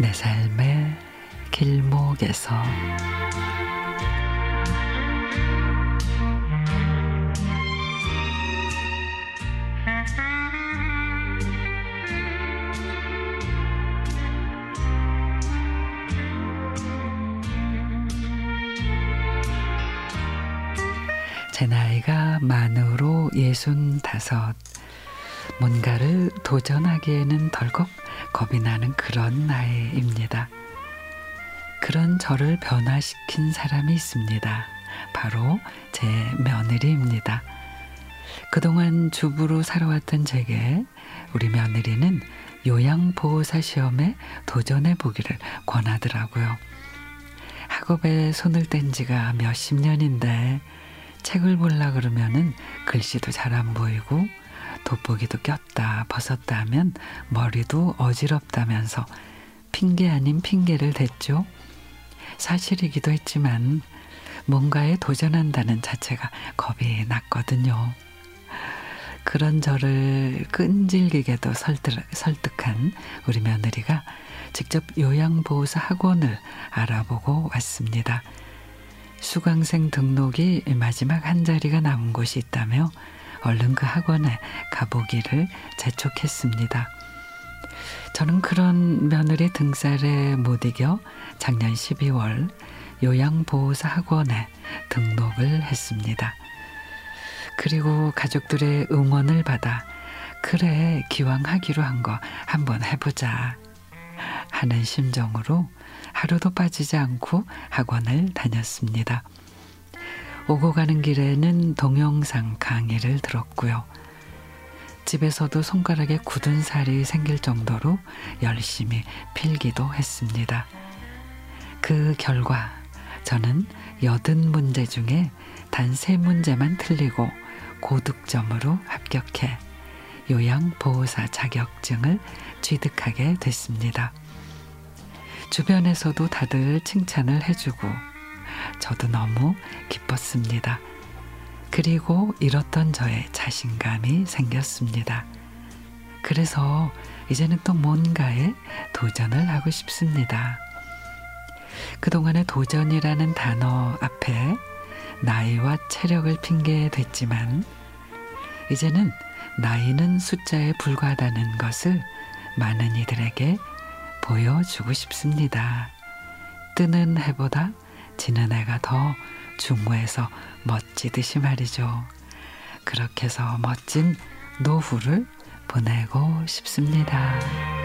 내 삶의 길목에서 제 나이가 만으로 예순 다섯. 뭔가를 도전하기에는 덜컥 겁이 나는 그런 나이입니다. 그런 저를 변화시킨 사람이 있습니다. 바로 제 며느리입니다. 그동안 주부로 살아왔던 제게 우리 며느리는 요양보호사 시험에 도전해 보기를 권하더라고요. 학업에 손을 뗀 지가 몇십 년인데 책을 볼라 그러면은 글씨도 잘 안 보이고 돋보기도 꼈다 벗었다 하면 머리도 어지럽다면서 핑계 아닌 핑계를 댔죠. 사실이기도 했지만 뭔가에 도전한다는 자체가 겁이 났거든요. 그런 저를 끈질기게도 설득, 설득한 우리 며느리가 직접 요양보호사 학원을 알아보고 왔습니다. 수강생 등록이 마지막 한 자리가 남은 곳이 있다며 얼른 그 학원에 가보기를 재촉했습니다. 저는 그런 며느리 등살에 못 이겨 작년 12월 요양보호사 학원에 등록을 했습니다. 그리고 가족들의 응원을 받아 그래 기왕 하기로 한 거 한번 해보자 하는 심정으로 하루도 빠지지 않고 학원을 다녔습니다. 오고 가는 길에는 동영상 강의를 들었고요. 집에서도 손가락에 굳은 살이 생길 정도로 열심히 필기도 했습니다. 그 결과 저는 여든 문제 중에 단 세 문제만 틀리고 고득점으로 합격해 요양보호사 자격증을 취득하게 됐습니다. 주변에서도 다들 칭찬을 해주고 저도 너무 기뻤습니다. 그리고 잃었던 저의 자신감이 생겼습니다. 그래서 이제는 또 뭔가에 도전을 하고 싶습니다. 그동안의 도전이라는 단어 앞에 나이와 체력을 핑계 댔지만 이제는 나이는 숫자에 불과하다는 것을 많은 이들에게 보여주고 싶습니다. 뜨는 해보다 지는 해가 더 중후해서 멋지듯이 말이죠. 그렇게 해서 멋진 노후를 보내고 싶습니다.